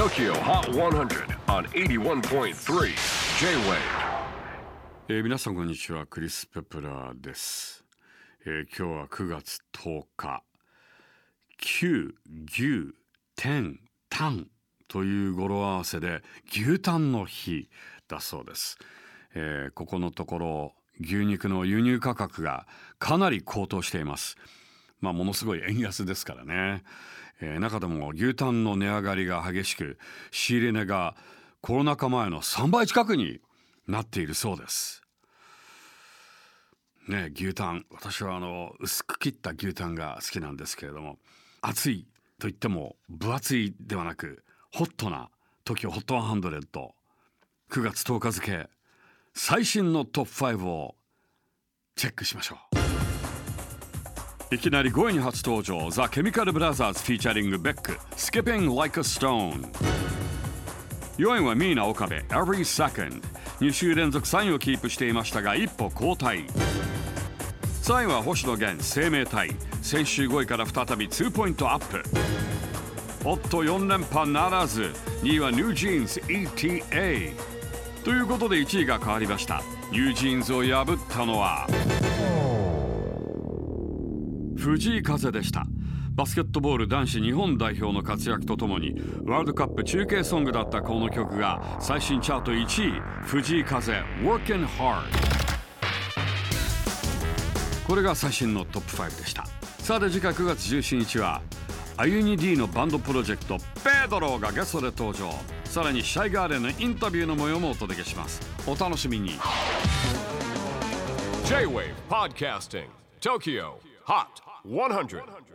TOKYO HOT 100 on 81.3 J-WAVE えー皆さんこんにちは。クリス・ペプラーです、えー今日は9月10日。9牛天タという語呂合わせで牛タンの日だそうです、えーここのところ牛肉の輸入価格がかなり高騰しています。まあものすごい円安ですからね、えー中でも牛タンの値上がりが激しく仕入れ値がコロナ禍前の3倍近くになっているそうです。ね牛タン。私はあの薄く切った牛タンが好きなんですけれども熱いと言っても分厚いではなくホットな TOKIOHOT100 9月10日付最新のトップ5をチェックしましょう。いきなり5位に初登場ザ・ケミカル・ブラザーズ featuring ベック Skipping Like a Stone. 4位はミーナ・オカベ Every Second. 2週連続3位をキープしていましたが一歩後退。3位は星野源生命体。先週5位から再び2ポイントアップ。おっと4連覇ならず。2位はニュージーンズ ETA ということで1位が変わりました。ニュージーンズを破ったのは。藤井風でした。バスケットボール男子日本代表の活躍とともにワールドカップ中継ソングだったこの曲が最新チャート1位藤井風 Working Hard これが最新のトップ5でした。さて次回9月17日はアユニ D のバンドプロジェクトペドロがゲストで登場。さらにシャイガーデンのインタビューの模様もお届けします。お楽しみに。J-WAVE PODCASTING TOKYO. Hot 100. 100.